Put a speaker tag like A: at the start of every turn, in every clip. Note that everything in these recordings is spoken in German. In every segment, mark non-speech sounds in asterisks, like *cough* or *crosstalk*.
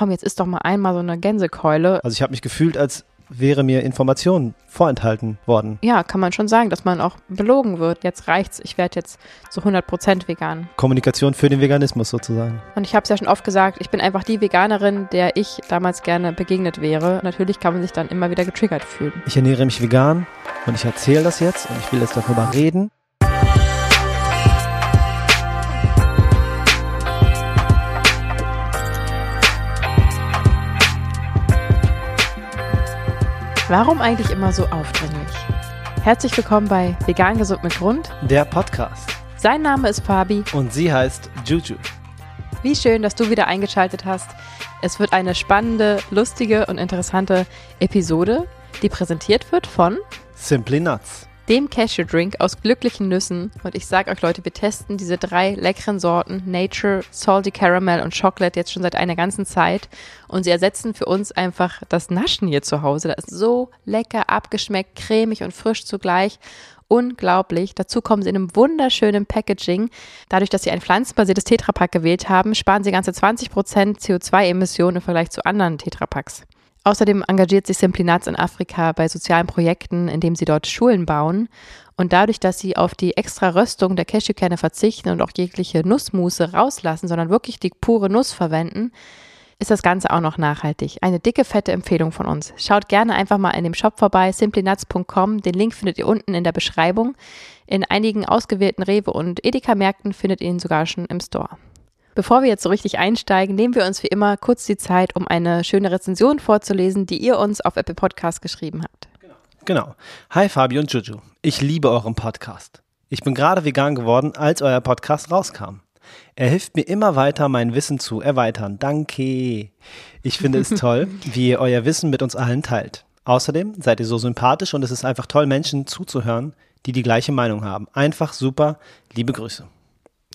A: komm, jetzt ist doch mal einmal so eine Gänsekeule.
B: Also ich habe mich gefühlt, als wäre mir Information vorenthalten worden.
A: Ja, kann man schon sagen, dass man auch belogen wird. Jetzt reicht's, ich werde jetzt zu 100% vegan.
B: Kommunikation für den Veganismus sozusagen.
A: Und ich habe es ja schon oft gesagt, ich bin einfach die Veganerin, der ich damals gerne begegnet wäre. Natürlich kann man sich dann immer wieder getriggert fühlen.
B: Ich ernähre mich vegan und ich erzähle das jetzt und ich will jetzt darüber reden.
A: Warum eigentlich immer so aufdringlich? Herzlich willkommen bei Vegan Gesund mit Grund.
B: Der Podcast.
A: Sein Name ist Fabi.
B: Und sie heißt Juju.
A: Wie schön, dass du wieder eingeschaltet hast. Es wird eine spannende, lustige und interessante Episode, die präsentiert wird von
B: Simply Nuts
A: dem Cashew-Drink aus glücklichen Nüssen. Und ich sage euch Leute, wir testen diese drei leckeren Sorten, Nature, Salty Caramel und Chocolate, jetzt schon seit einer ganzen Zeit. Und sie ersetzen für uns einfach das Naschen hier zu Hause. Das ist so lecker, abgeschmeckt, cremig und frisch zugleich unglaublich. Dazu kommen sie in einem wunderschönen Packaging. Dadurch, dass sie ein pflanzenbasiertes Tetrapack gewählt haben, sparen sie ganze 20% CO2-Emissionen im Vergleich zu anderen Tetrapacks. Außerdem engagiert sich Simply Nuts in Afrika bei sozialen Projekten, indem sie dort Schulen bauen. Und dadurch, dass sie auf die extra Röstung der Cashewkerne verzichten und auch jegliche Nussmuße rauslassen, sondern wirklich die pure Nuss verwenden, ist das Ganze auch noch nachhaltig. Eine dicke, fette Empfehlung von uns. Schaut gerne einfach mal in dem Shop vorbei, simplynuts.com. Den Link findet ihr unten in der Beschreibung. In einigen ausgewählten Rewe- und Edeka-Märkten findet ihr ihn sogar schon im Store. Bevor wir jetzt so richtig einsteigen, nehmen wir uns wie immer kurz die Zeit, um eine schöne Rezension vorzulesen, die ihr uns auf Apple Podcast geschrieben habt.
B: Genau. Hi Fabi und Juju. Ich liebe euren Podcast. Ich bin gerade vegan geworden, als euer Podcast rauskam. Er hilft mir immer weiter, mein Wissen zu erweitern. Danke. Ich finde es *laughs* toll, wie ihr euer Wissen mit uns allen teilt. Außerdem seid ihr so sympathisch und es ist einfach toll, Menschen zuzuhören, die die gleiche Meinung haben. Einfach super. Liebe Grüße.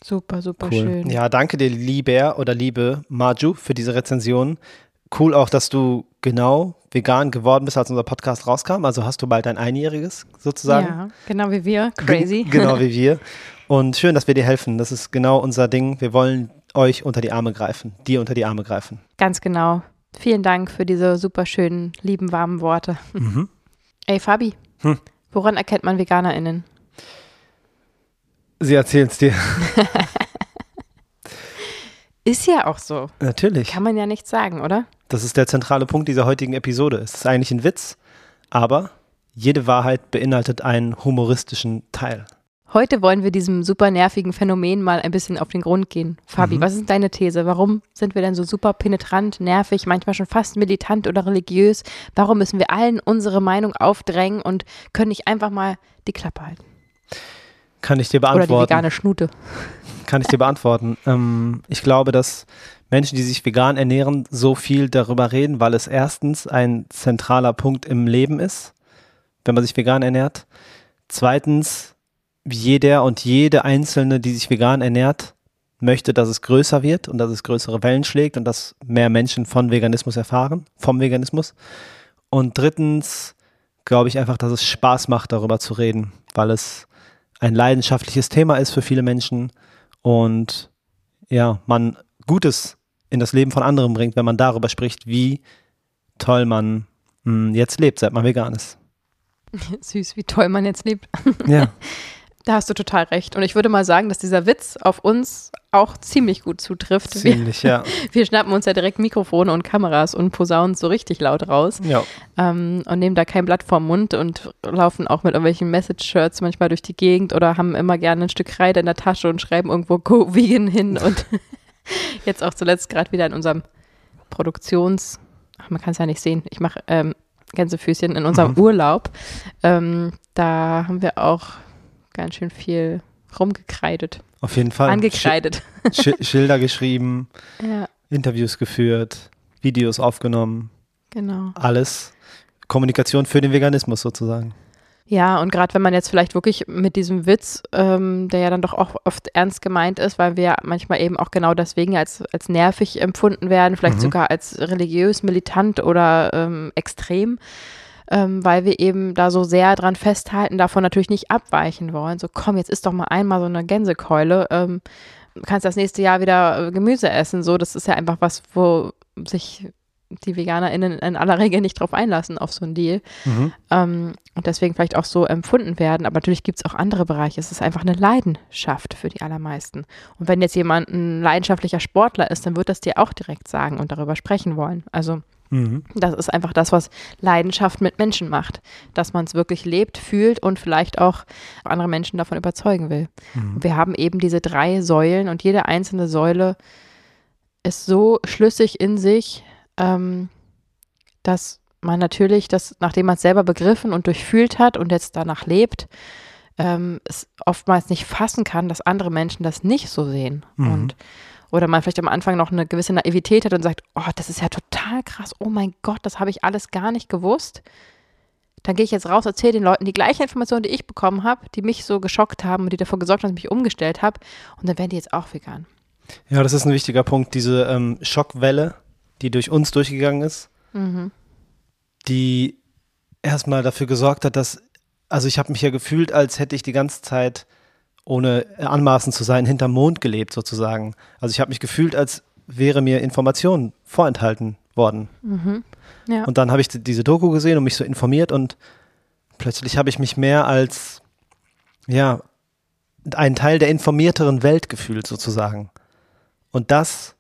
A: Super, super
B: cool.
A: schön.
B: Ja, danke dir, lieber oder liebe Maju, für diese Rezension. Cool auch, dass du genau vegan geworden bist, als unser Podcast rauskam. Also hast du bald ein Einjähriges sozusagen.
A: Ja, genau wie wir. Crazy.
B: G *laughs* genau wie wir. *laughs* Und schön, dass wir dir helfen. Das ist genau unser Ding. Wir wollen euch unter die Arme greifen, dir unter die Arme greifen.
A: Ganz genau. Vielen Dank für diese super schönen, lieben, warmen Worte. Mhm. Ey, Fabi, hm? woran erkennt man VeganerInnen?
B: Sie erzählen es dir. *laughs*
A: ist ja auch so.
B: Natürlich.
A: Kann man ja nicht sagen, oder?
B: Das ist der zentrale Punkt dieser heutigen Episode. Es ist eigentlich ein Witz, aber jede Wahrheit beinhaltet einen humoristischen Teil.
A: Heute wollen wir diesem super nervigen Phänomen mal ein bisschen auf den Grund gehen. Fabi, mhm. was ist deine These? Warum sind wir denn so super penetrant, nervig, manchmal schon fast militant oder religiös? Warum müssen wir allen unsere Meinung aufdrängen und können nicht einfach mal die Klappe halten?
B: Kann ich dir beantworten.
A: Oder die vegane Schnute.
B: Kann ich dir beantworten. *laughs* Ähm, ich glaube, dass Menschen, die sich vegan ernähren, so viel darüber reden, weil es erstens ein zentraler Punkt im Leben ist, wenn man sich vegan ernährt. Zweitens, jeder und jede Einzelne, die sich vegan ernährt, möchte, dass es größer wird und dass es größere Wellen schlägt und dass mehr Menschen von Veganismus erfahren, vom Veganismus. Und drittens glaube ich einfach, dass es Spaß macht, darüber zu reden, weil es ein leidenschaftliches Thema ist für viele Menschen und ja, man Gutes in das Leben von anderen bringt, wenn man darüber spricht, wie toll man mh, hm, jetzt lebt, seit man vegan ist. *laughs*
A: Süß, wie toll man jetzt lebt.
B: Ja. *laughs*
A: Da hast du total recht. Und ich würde mal sagen, dass dieser Witz auf uns auch ziemlich gut zutrifft.
B: Ziemlich,
A: wir,
B: ja. *laughs*
A: Wir schnappen uns ja direkt Mikrofone und Kameras und posaunen so richtig laut raus.
B: Ja.
A: Ähm, und nehmen da kein Blatt vorm Mund und laufen auch mit irgendwelchen Message-Shirts manchmal durch die Gegend oder haben immer gerne ein Stück Kreide in der Tasche und schreiben irgendwo *laughs* Go Vegan hin. Und *laughs* jetzt auch zuletzt gerade wieder in unserem Produktions-, ach, man kann es ja nicht sehen, ich mache ähm, Gänsefüßchen in unserem mhm. Urlaub. Ähm, da haben wir auch ganz schön viel rumgekreidet.
B: Auf jeden Fall.
A: Angekreidet.
B: Sch Schilder geschrieben, *laughs*
A: ja.
B: Interviews geführt, Videos aufgenommen.
A: Genau.
B: Alles. Kommunikation für den Veganismus sozusagen.
A: Ja, und gerade wenn man jetzt vielleicht wirklich mit diesem Witz, ähm, der ja dann doch auch oft ernst gemeint ist, weil wir manchmal eben auch genau deswegen als, als nervig empfunden werden, vielleicht mhm. sogar als religiös, militant oder ähm, extrem, ähm, weil wir eben da so sehr dran festhalten, davon natürlich nicht abweichen wollen. So, komm, jetzt ist doch mal einmal so eine Gänsekeule, ähm, kannst das nächste Jahr wieder äh, Gemüse essen. So, das ist ja einfach was, wo sich die VeganerInnen in aller Regel nicht drauf einlassen, auf so einen Deal.
B: Mhm.
A: Ähm, und deswegen vielleicht auch so empfunden werden. Aber natürlich gibt es auch andere Bereiche. Es ist einfach eine Leidenschaft für die allermeisten. Und wenn jetzt jemand ein leidenschaftlicher Sportler ist, dann wird das dir auch direkt sagen und darüber sprechen wollen. Also
B: Mhm.
A: das ist einfach das, was Leidenschaft mit Menschen macht. Dass man es wirklich lebt, fühlt und vielleicht auch andere Menschen davon überzeugen will.
B: Mhm.
A: Wir haben eben diese drei Säulen und jede einzelne Säule ist so schlüssig in sich, ähm, dass man natürlich, das, nachdem man es selber begriffen und durchfühlt hat und jetzt danach lebt, ähm, es oftmals nicht fassen kann, dass andere Menschen das nicht so sehen.
B: Mhm.
A: Und oder man vielleicht am Anfang noch eine gewisse Naivität hat und sagt, oh, das ist ja total krass, oh mein Gott, das habe ich alles gar nicht gewusst. Dann gehe ich jetzt raus, erzähle den Leuten die gleiche Information, die ich bekommen habe, die mich so geschockt haben und die davor gesorgt haben, dass ich mich umgestellt habe. Und dann werden die jetzt auch vegan.
B: Ja, das ist ein wichtiger Punkt. Diese ähm, Schockwelle, die durch uns durchgegangen ist,
A: Mhm.
B: die erstmal dafür gesorgt hat, dass, also ich habe mich ja gefühlt, als hätte ich die ganze Zeit, ohne anmaßend zu sein, hinterm Mond gelebt sozusagen. Also ich habe mich gefühlt, als wäre mir Information vorenthalten worden.
A: Mhm. Ja.
B: Und dann habe ich die- diese Doku gesehen und mich so informiert und plötzlich habe ich mich mehr als, ja, einen Teil der informierteren Welt gefühlt sozusagen. Und das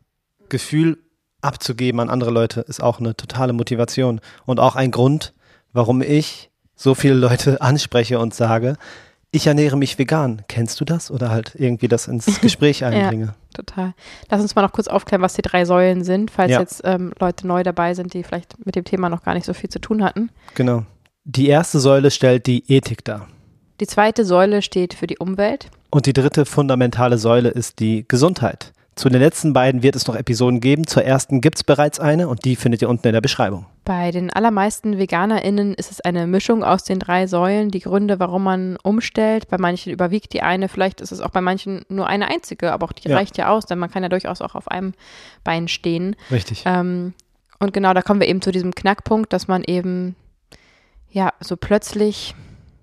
B: Gefühl abzugeben an andere Leute ist auch eine totale Motivation und auch ein Grund, warum ich so viele Leute *laughs* anspreche und sage, ich ernähre mich vegan. Kennst du das? Oder halt irgendwie das ins *laughs* Gespräch einbringe.
A: Total. Lass uns mal noch kurz aufklären, was die drei Säulen sind, falls
B: Ja.
A: jetzt ähm, Leute neu dabei sind, die vielleicht mit dem Thema noch gar nicht so viel zu tun hatten.
B: Genau. Die erste Säule stellt die Ethik dar.
A: Die zweite Säule steht für die Umwelt.
B: Und die dritte fundamentale Säule ist die Gesundheit. Zu den letzten beiden wird es noch Episoden geben. Zur ersten gibt es bereits eine und die findet ihr unten in der Beschreibung.
A: Bei den allermeisten VeganerInnen ist es eine Mischung aus den drei Säulen. Die Gründe, warum man umstellt. Bei manchen überwiegt die eine. Vielleicht ist es auch bei manchen nur eine einzige, aber auch die
B: Ja.
A: reicht ja aus, denn man kann ja durchaus auch auf einem Bein stehen.
B: Richtig.
A: Ähm, und genau, da kommen wir eben zu diesem Knackpunkt, dass man eben ja so plötzlich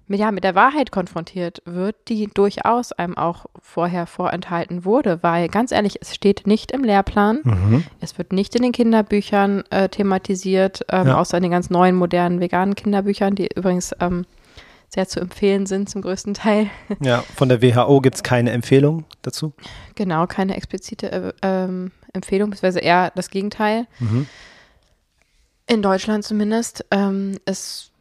A: ja, mit der Wahrheit konfrontiert wird, die durchaus einem auch vorher vorenthalten wurde, weil ganz ehrlich, es steht nicht im Lehrplan,
B: Mhm.
A: es wird nicht in den Kinderbüchern äh, thematisiert, ähm,
B: Ja.
A: außer in den ganz neuen, modernen, veganen Kinderbüchern, die übrigens ähm, sehr zu empfehlen sind zum größten Teil. *laughs*
B: Ja, von der WHO gibt es keine Empfehlung dazu.
A: Genau, keine explizite äh, ähm, Empfehlung, beziehungsweise eher das Gegenteil.
B: Mhm.
A: In Deutschland zumindest. Ähm, es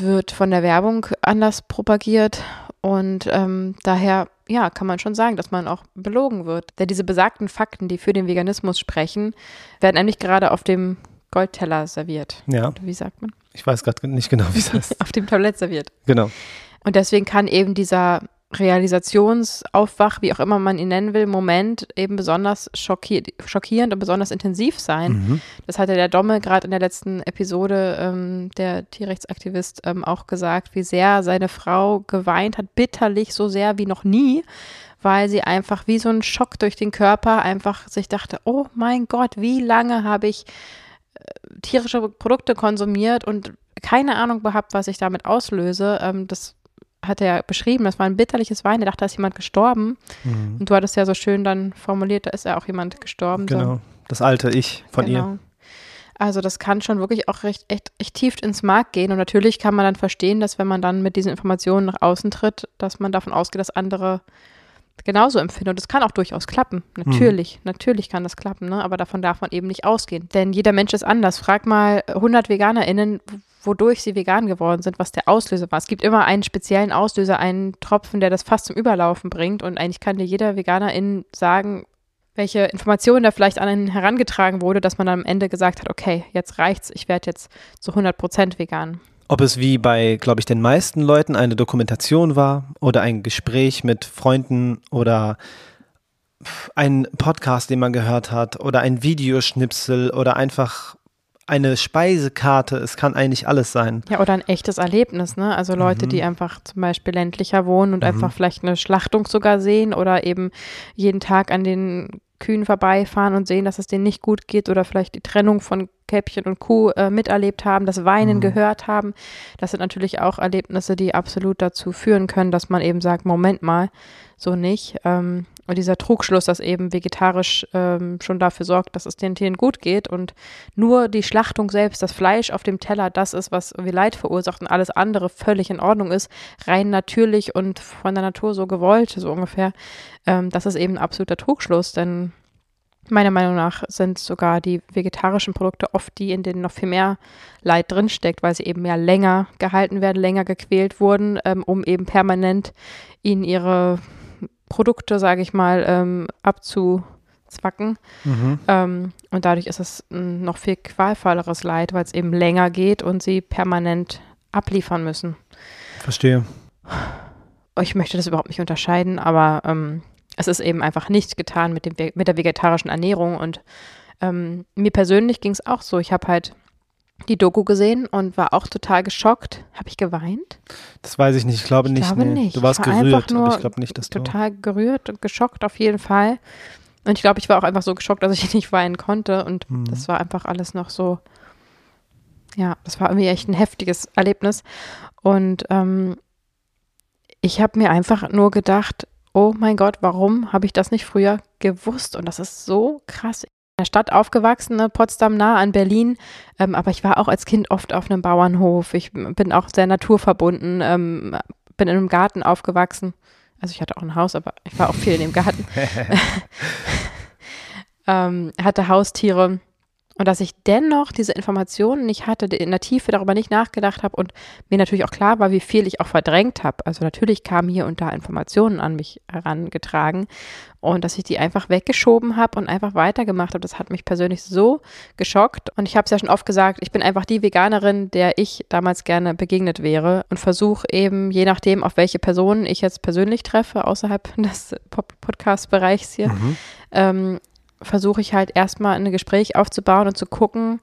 A: wird von der Werbung anders propagiert und ähm, daher, ja, kann man schon sagen, dass man auch belogen wird. Denn diese besagten Fakten, die für den Veganismus sprechen, werden nämlich gerade auf dem Goldteller serviert.
B: Ja,
A: Wie sagt man?
B: ich weiß gerade nicht genau, wie es heißt. *laughs*
A: Auf dem Tablett serviert.
B: genau.
A: Und deswegen kann eben dieser Realisationsaufwach, wie auch immer man ihn nennen will, Moment eben besonders schockier schockierend und besonders intensiv sein.
B: Mhm.
A: Das hatte der Domme gerade in der letzten Episode, ähm, der Tierrechtsaktivist, ähm, auch gesagt, wie sehr seine Frau geweint hat, bitterlich, so sehr wie noch nie, weil sie einfach wie so ein Schock durch den Körper einfach sich dachte, oh mein Gott, wie lange habe ich äh, tierische Produkte konsumiert und keine Ahnung gehabt, was ich damit auslöse. Ähm, das hat er beschrieben, das war ein bitterliches Weinen. Er dachte, da ist jemand gestorben.
B: Mhm.
A: Und du hattest ja so schön dann formuliert, da ist ja auch jemand gestorben. So.
B: Genau. Das alte Ich von ihr.
A: Genau. Also das kann schon wirklich auch recht, echt, echt tief ins Mark gehen. Und natürlich kann man dann verstehen, dass wenn man dann mit diesen Informationen nach außen tritt, dass man davon ausgeht, dass andere genauso empfinden. Und das kann auch durchaus klappen. Natürlich, natürlich kann das klappen, ne? aber davon darf man eben nicht ausgehen. Denn jeder Mensch ist anders. Frag mal 100 VeganerInnen, wodurch sie vegan geworden sind, was der Auslöser war. Es gibt immer einen speziellen Auslöser, einen Tropfen, der das fast zum Überlaufen bringt. Und eigentlich kann dir jeder VeganerIn sagen, welche Informationen da vielleicht an einen herangetragen wurde, dass man dann am Ende gesagt hat, okay, jetzt reicht's, ich werde jetzt zu 100 Prozent vegan.
B: Ob es wie bei, glaube ich, den meisten Leuten eine Dokumentation war oder ein Gespräch mit Freunden oder ein Podcast, den man gehört hat oder ein Videoschnipsel oder einfach eine Speisekarte. Es kann eigentlich alles sein.
A: Ja, oder ein echtes Erlebnis, ne? Also Leute,
B: Mhm.
A: die einfach zum Beispiel ländlicher wohnen und einfach vielleicht eine Schlachtung sogar sehen oder eben jeden Tag an den Kühen vorbeifahren und sehen, dass es denen nicht gut geht oder vielleicht die Trennung von Kälbchen und Kuh äh, miterlebt haben, das Weinen
B: Mhm.
A: gehört haben. Das sind natürlich auch Erlebnisse, die absolut dazu führen können, dass man eben sagt, Moment mal, so nicht. Ähm, dieser Trugschluss, dass eben vegetarisch ähm, schon dafür sorgt, dass es den Tieren gut geht und nur die Schlachtung selbst, das Fleisch auf dem Teller, das ist, was irgendwie Leid verursacht und alles andere völlig in Ordnung ist, rein natürlich und von der Natur so gewollt, so ungefähr. Ähm, das ist eben ein absoluter Trugschluss, denn Meiner Meinung nach sind sogar die vegetarischen Produkte oft die, in denen noch viel mehr Leid drinsteckt, weil sie eben mehr länger gehalten werden, länger gequält wurden, ähm, um eben permanent ihnen ihre Produkte, sage ich mal, ähm, abzuzwacken. Mhm. Ähm, und dadurch ist es ein noch viel qualvolleres Leid, weil es eben länger geht und sie permanent abliefern müssen.
B: Verstehe.
A: Ich möchte das überhaupt nicht unterscheiden, aber ähm, es ist eben einfach nicht getan mit, dem, mit der vegetarischen Ernährung. Und ähm, mir persönlich ging es auch so. Ich habe halt die Doku gesehen und war auch total geschockt. Habe ich geweint?
B: Das weiß ich nicht. Ich glaube ich nicht.
A: Glaube nee. nicht.
B: Du warst
A: war
B: gerührt,
A: nur
B: aber ich glaube nicht, dass
A: du total gerührt und geschockt auf jeden Fall. Und ich glaube, ich war auch einfach so geschockt, dass ich *laughs* nicht weinen konnte. Und mhm. das war einfach alles noch so. Ja, das war irgendwie echt ein heftiges Erlebnis. Und ähm, ich habe mir einfach nur gedacht, oh mein Gott, warum habe ich das nicht früher gewusst? Und das ist so krass. In der Stadt aufgewachsen, ne, Potsdam nah an Berlin, ähm, aber ich war auch als Kind oft auf einem Bauernhof. Ich bin auch sehr naturverbunden, ähm, bin in einem Garten aufgewachsen. Also ich hatte auch ein Haus, aber ich war auch viel in dem Garten. *laughs* *laughs* ähm, hatte Haustiere. Und dass ich dennoch diese Informationen nicht hatte, in der Tiefe darüber nicht nachgedacht habe und mir natürlich auch klar war, wie viel ich auch verdrängt habe. Also natürlich kamen hier und da Informationen an mich herangetragen und dass ich die einfach weggeschoben habe und einfach weitergemacht habe. Das hat mich persönlich so geschockt. Und ich habe es ja schon oft gesagt, ich bin einfach die Veganerin, der ich damals gerne begegnet wäre und versuche eben, je nachdem, auf welche Personen ich jetzt persönlich treffe, außerhalb *laughs* des Podcast-Bereichs hier, mhm. ähm, versuche ich halt erstmal ein Gespräch aufzubauen und zu gucken,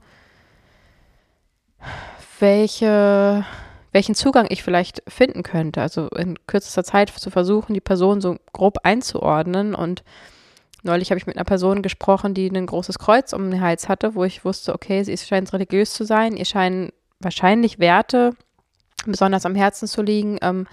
A: welche, welchen Zugang ich vielleicht finden könnte. Also in kürzester Zeit zu versuchen, die Person so grob einzuordnen. Und neulich habe ich mit einer Person gesprochen, die ein großes Kreuz um den Hals hatte, wo ich wusste, okay, sie scheint religiös zu sein, ihr scheinen wahrscheinlich Werte besonders am Herzen zu liegen, ähm,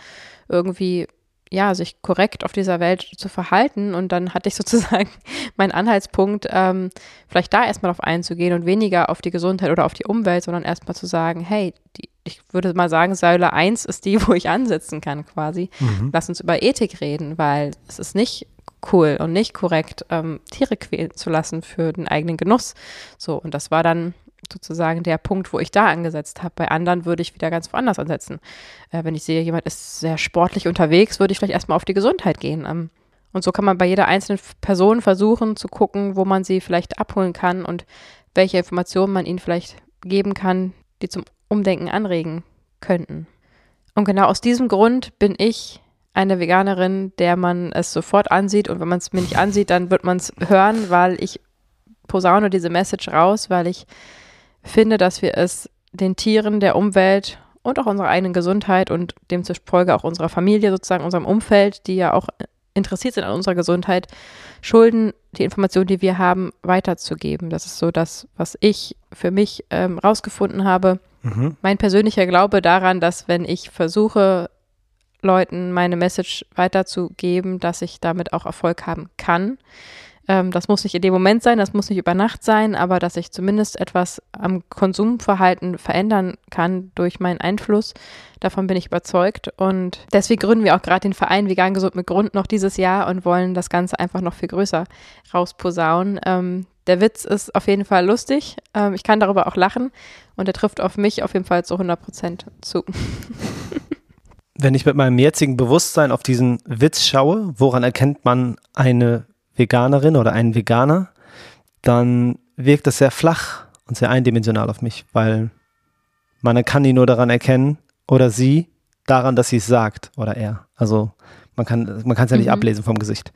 A: irgendwie ja, sich korrekt auf dieser Welt zu verhalten. Und dann hatte ich *laughs* sozusagen meinen Anhaltspunkt, ähm, vielleicht da erstmal drauf einzugehen und weniger auf die Gesundheit oder auf die Umwelt, sondern erstmal zu sagen, hey, die, ich würde mal sagen, Säule 1 ist die, *laughs* wo ich ansetzen kann quasi. Mhm. Lass uns über Ethik reden, weil es ist nicht cool und nicht korrekt, ähm, Tiere quälen zu lassen für den eigenen Genuss. So, und das war dann sozusagen der Punkt, wo ich da angesetzt habe. Bei anderen würde ich wieder ganz woanders ansetzen. Äh, wenn ich sehe, jemand ist sehr sportlich unterwegs, würde ich vielleicht erstmal auf die Gesundheit gehen. Ähm, und so kann man bei jeder einzelnen Person versuchen zu gucken, wo man sie vielleicht abholen kann und welche Informationen man ihnen vielleicht geben kann, die zum Umdenken anregen könnten. Und genau aus diesem Grund bin ich eine Veganerin, der man es sofort ansieht und wenn man es mir nicht ansieht, dann wird man es hören, weil ich posaune diese Message raus, weil ich finde, dass wir es den Tieren, der Umwelt und auch unserer eigenen Gesundheit und demzufolge auch unserer Familie, sozusagen unserem Umfeld, die ja auch interessiert sind an unserer Gesundheit, schulden, die Informationen, die wir haben, weiterzugeben. Das ist so das, was ich für mich ähm, rausgefunden habe. Mhm. Mein persönlicher Glaube daran, dass wenn ich versuche, Leuten meine Message weiterzugeben, dass ich damit auch Erfolg haben kann. Ähm, das muss nicht in dem Moment sein, das muss nicht über Nacht sein, aber dass ich zumindest etwas am Konsumverhalten verändern kann durch meinen Einfluss. Davon bin ich überzeugt. Und deswegen gründen wir auch gerade den Verein Vegan Gesund mit Grund noch dieses Jahr und wollen das Ganze einfach noch viel größer rausposaunen. Ähm, der Witz ist auf jeden Fall lustig. Ähm, ich kann darüber auch lachen und er trifft auf mich auf jeden Fall zu 100 Prozent zu.
B: Wenn ich mit meinem jetzigen Bewusstsein auf diesen Witz schaue, woran erkennt man eine Veganerin oder einen Veganer, dann wirkt das sehr flach und sehr eindimensional auf mich, weil man kann ihn nur daran erkennen oder sie daran, dass sie es sagt oder er. Also man kann man kann es ja nicht mhm. ablesen vom Gesicht.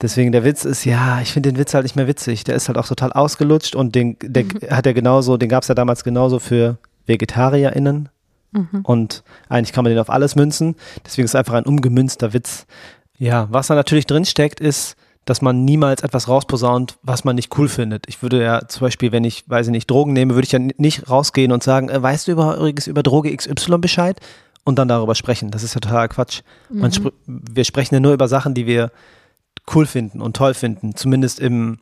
B: Deswegen der Witz ist, ja, ich finde den Witz halt nicht mehr witzig. Der ist halt auch total ausgelutscht und den der mhm. hat er genauso, den gab es ja damals genauso für VegetarierInnen. Mhm. Und eigentlich kann man den auf alles münzen. Deswegen ist es einfach ein umgemünzter Witz. Ja, was da natürlich drinsteckt, ist, dass man niemals etwas rausposaunt, was man nicht cool findet. Ich würde ja zum Beispiel, wenn ich, weiß ich nicht, Drogen nehme, würde ich ja nicht rausgehen und sagen, äh, weißt du übrigens über Droge XY Bescheid? Und dann darüber sprechen. Das ist ja totaler Quatsch. Mhm. Sp wir sprechen ja nur über Sachen, die wir cool finden und toll finden, zumindest im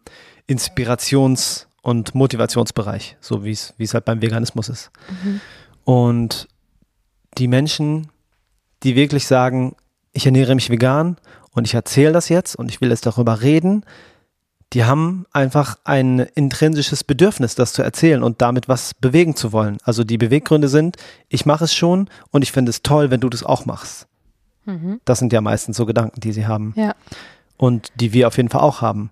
B: Inspirations- und Motivationsbereich, so wie es halt beim Veganismus ist. Mhm. Und die Menschen, die wirklich sagen, ich ernähre mich vegan und ich erzähle das jetzt und ich will jetzt darüber reden, die haben einfach ein intrinsisches Bedürfnis, das zu erzählen und damit was bewegen zu wollen. Also die Beweggründe sind, ich mache es schon und ich finde es toll, wenn du das auch machst. Mhm. Das sind ja meistens so Gedanken, die sie haben.
A: Ja.
B: Und die wir auf jeden Fall auch haben.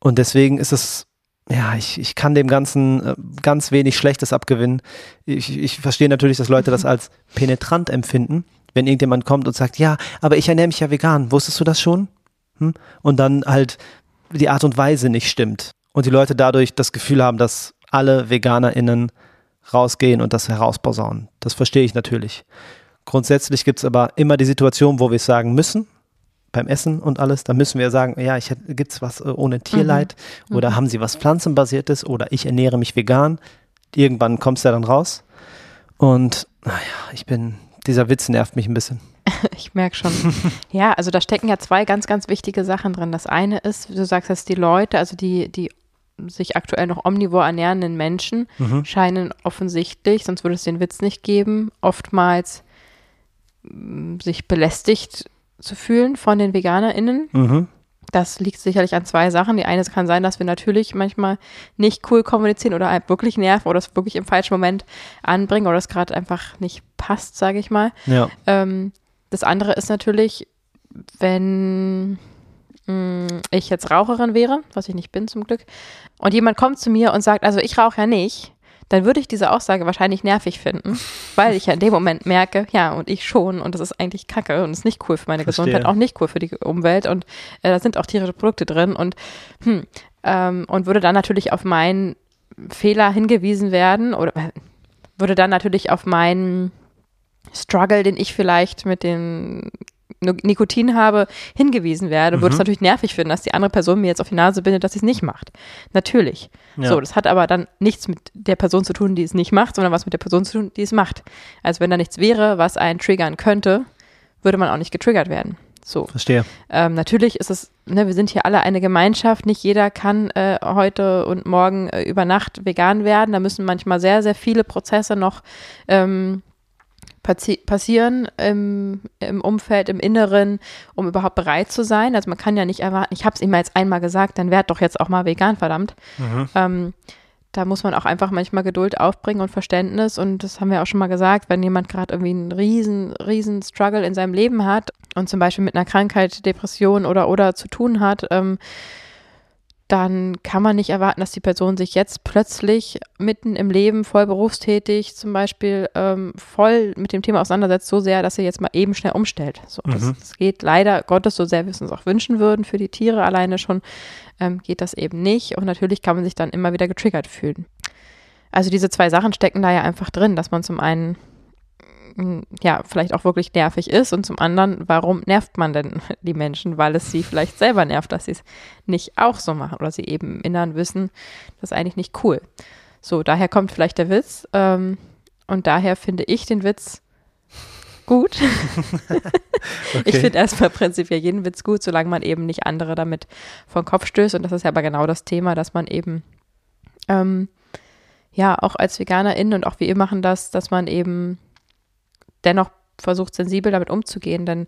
B: Und deswegen ist es, ja, ich, ich kann dem Ganzen äh, ganz wenig Schlechtes abgewinnen. Ich, ich verstehe natürlich, dass Leute das *laughs* als penetrant empfinden, wenn irgendjemand kommt und sagt, ja, aber ich ernähre mich ja vegan. Wusstest du das schon? Hm? Und dann halt die Art und Weise nicht stimmt. Und die Leute dadurch das Gefühl haben, dass alle VeganerInnen rausgehen und das herausposaunen. Das verstehe ich natürlich. Grundsätzlich gibt es aber immer die Situation, wo wir es sagen müssen, beim Essen und alles, da müssen wir sagen, ja, gibt es was äh, ohne Tierleid mhm. oder mhm. haben sie was pflanzenbasiertes oder ich ernähre mich vegan. Irgendwann kommt es ja dann raus. Und naja, ich bin, dieser Witz nervt mich ein bisschen. *laughs*
A: ich merke schon. *laughs* ja, also da stecken ja zwei ganz, ganz wichtige Sachen drin. Das eine ist, du sagst, dass die Leute, also die, die sich aktuell noch omnivor ernährenden Menschen, mhm. scheinen offensichtlich, sonst würde es den Witz nicht geben, oftmals mm, sich belästigt zu fühlen von den VeganerInnen. Mhm. Das liegt sicherlich an zwei Sachen. Die eine kann sein, dass wir natürlich manchmal nicht cool kommunizieren oder wirklich nerven oder es wirklich im falschen Moment anbringen oder es gerade einfach nicht passt, sage ich mal.
B: Ja.
A: Ähm, das andere ist natürlich, wenn mh, mm, ich jetzt Raucherin wäre, was ich nicht bin zum Glück, und jemand kommt zu mir und sagt, also ich rauche ja nicht, dann würde ich diese Aussage wahrscheinlich nervig finden, weil ich ja in dem Moment merke, ja, und ich schon, und das ist eigentlich kacke und ist nicht cool für meine Verstehe. Gesundheit, auch nicht cool für die Umwelt und äh, da sind auch tierische Produkte drin und, hm, ähm, und würde dann natürlich auf meinen Fehler hingewiesen werden oder äh, würde dann natürlich auf meinen Struggle, den ich vielleicht mit dem Nikotin habe, hingewiesen werde, mhm. würde es natürlich nervig finden, dass die andere Person mir jetzt auf die Nase bindet, dass sie es nicht macht. Natürlich. Ja. So, das hat aber dann nichts mit der Person zu tun, die es nicht macht, sondern was mit der Person zu tun, die es macht. Also wenn da nichts wäre, was einen triggern könnte, würde man auch nicht getriggert werden. So.
B: Verstehe.
A: Ähm, natürlich ist es, ne, wir sind hier alle eine Gemeinschaft. Nicht jeder kann äh, heute und morgen äh, über Nacht vegan werden. Da müssen manchmal sehr, sehr viele Prozesse noch ähm, passieren im, im Umfeld, im Inneren, um überhaupt bereit zu sein. Also man kann ja nicht erwarten, ich habe es immer jetzt einmal gesagt, dann werd doch jetzt auch mal vegan, verdammt. Mhm. Ähm, da muss man auch einfach manchmal Geduld aufbringen und Verständnis. Und das haben wir auch schon mal gesagt, wenn jemand gerade irgendwie einen riesen, riesen Struggle in seinem Leben hat und zum Beispiel mit einer Krankheit, Depression oder oder zu tun hat, ähm, dann kann man nicht erwarten, dass die Person sich jetzt plötzlich mitten im Leben voll berufstätig zum Beispiel ähm, voll mit dem Thema auseinandersetzt, so sehr, dass sie jetzt mal eben schnell umstellt. So, mhm. das, das, geht leider Gottes, so sehr wir es uns auch wünschen würden für die Tiere alleine schon, ähm, geht das eben nicht. Und natürlich kann man sich dann immer wieder getriggert fühlen. Also diese zwei Sachen stecken da ja einfach drin, dass man zum einen ja, vielleicht auch wirklich nervig ist und zum anderen, warum nervt man denn *laughs* die Menschen? Weil es sie vielleicht selber nervt, dass sie es nicht auch so machen oder sie eben im Inneren wissen, das ist eigentlich nicht cool. So, daher kommt vielleicht der Witz ähm, und daher finde ich den Witz gut. *laughs* okay. Ich finde erstmal prinzipiell jeden Witz gut, solange man eben nicht andere damit vor den Kopf stößt und das ist ja aber genau das Thema, dass man eben ähm, ja auch als Veganerin und auch wir machen das, dass man eben dennoch versucht, sensibel damit umzugehen. Denn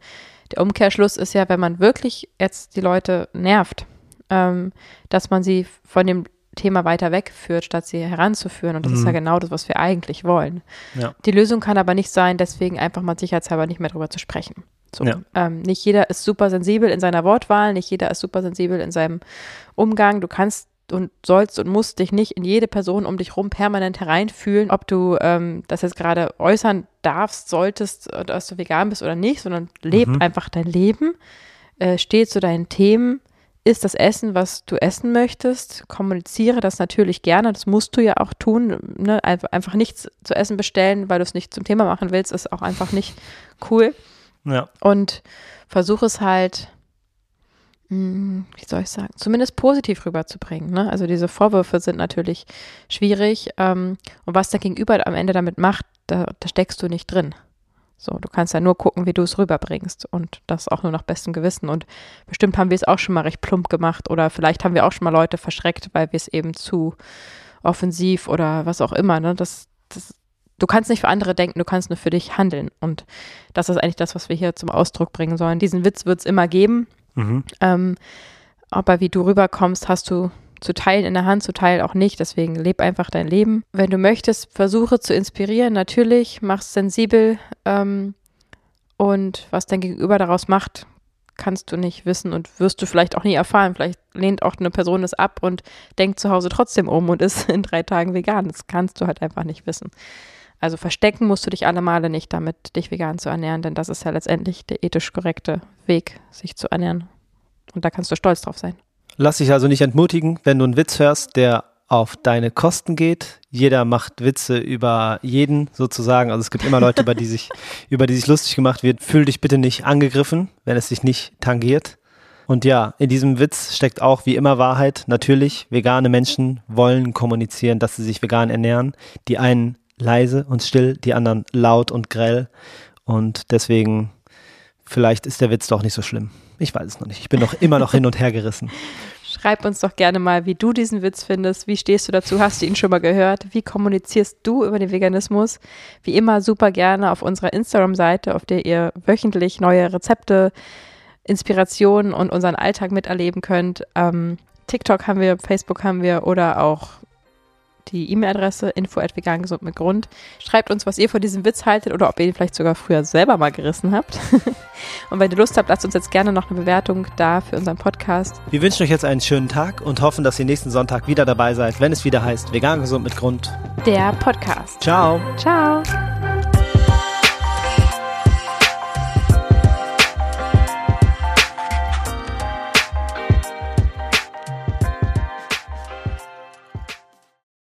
A: der Umkehrschluss ist ja, wenn man wirklich jetzt die Leute nervt, ähm, dass man sie von dem Thema weiter wegführt, statt sie heranzuführen. Und das mhm. ist ja mhm. genau das, was wir eigentlich wollen.
B: Ja.
A: Die Lösung kann aber nicht sein, deswegen einfach mal sicherheitshalber nicht mehr darüber zu sprechen. So, ja. ähm, nicht jeder ist super sensibel in seiner Wortwahl, nicht jeder ist super sensibel in seinem Umgang. Du kannst und sollst und musst dich nicht in jede Person um dich rum permanent hereinfühlen, ob du ähm, das jetzt gerade äußern darfst, solltest, dass du vegan bist oder nicht, sondern leb mhm. einfach dein Leben, äh, steh zu deinen Themen, isst das Essen, was du essen möchtest, kommuniziere das natürlich gerne, das musst du ja auch tun, ne? einfach nichts zu essen bestellen, weil du es nicht zum Thema machen willst, ist auch einfach nicht cool.
B: Ja.
A: Und versuche es halt wie soll ich sagen, zumindest positiv rüberzubringen. Ne? Also diese Vorwürfe sind natürlich schwierig. Ähm, und was der Gegenüber am Ende damit macht, da, da steckst du nicht drin. So, du kannst ja nur gucken, wie du es rüberbringst und das auch nur nach bestem Gewissen. Und bestimmt haben wir es auch schon mal recht plump gemacht oder vielleicht haben wir auch schon mal Leute verschreckt, weil wir es eben zu offensiv oder was auch immer. Ne? Das, das, du kannst nicht für andere denken, du kannst nur für dich handeln. Und das ist eigentlich das, was wir hier zum Ausdruck bringen sollen. Diesen Witz wird es immer geben. Mhm. Ähm, aber wie du rüberkommst, hast du zu teilen in der Hand, zu teilen auch nicht. Deswegen leb einfach dein Leben. Wenn du möchtest, versuche zu inspirieren, natürlich, mach es sensibel ähm, und was dein Gegenüber daraus macht, kannst du nicht wissen und wirst du vielleicht auch nie erfahren. Vielleicht lehnt auch eine Person das ab und denkt zu Hause trotzdem um und ist *laughs* in drei Tagen vegan. Das kannst du halt einfach nicht wissen. Also verstecken musst du dich alle Male nicht damit, dich vegan zu ernähren, denn das ist ja letztendlich der ethisch korrekte Weg, sich zu ernähren. Und da kannst du stolz drauf sein.
B: Lass dich also nicht entmutigen, wenn du einen Witz hörst, der auf deine Kosten geht. Jeder macht Witze über jeden sozusagen. Also es gibt immer Leute, über die sich, *laughs* über die sich lustig gemacht wird. Fühl dich bitte nicht angegriffen, wenn es dich nicht tangiert. Und ja, in diesem Witz steckt auch wie immer Wahrheit. Natürlich, vegane Menschen wollen kommunizieren, dass sie sich vegan ernähren. Die einen leise und still, die anderen laut und grell. Und deswegen, vielleicht ist der Witz doch nicht so schlimm. Ich weiß es noch nicht. Ich bin noch immer noch hin und her gerissen. *laughs*
A: Schreib uns doch gerne mal, wie du diesen Witz findest. Wie stehst du dazu? Hast du ihn schon mal gehört? Wie kommunizierst du über den Veganismus? Wie immer super gerne auf unserer Instagram-Seite, auf der ihr wöchentlich neue Rezepte, Inspirationen und unseren Alltag miterleben könnt. Ähm, TikTok haben wir, Facebook haben wir oder auch die E-Mail-Adresse info@vegan gesund mit Grund. Schreibt uns, was ihr von diesem Witz haltet oder ob ihr ihn vielleicht sogar früher selber mal gerissen habt. *laughs* und wenn ihr Lust habt, lasst uns jetzt gerne noch eine Bewertung da für unseren Podcast.
B: Wir wünschen euch jetzt einen schönen Tag und hoffen, dass ihr nächsten Sonntag wieder dabei seid, wenn es wieder heißt Vegan gesund mit Grund.
A: Der Podcast.
B: Ciao.
A: Ciao.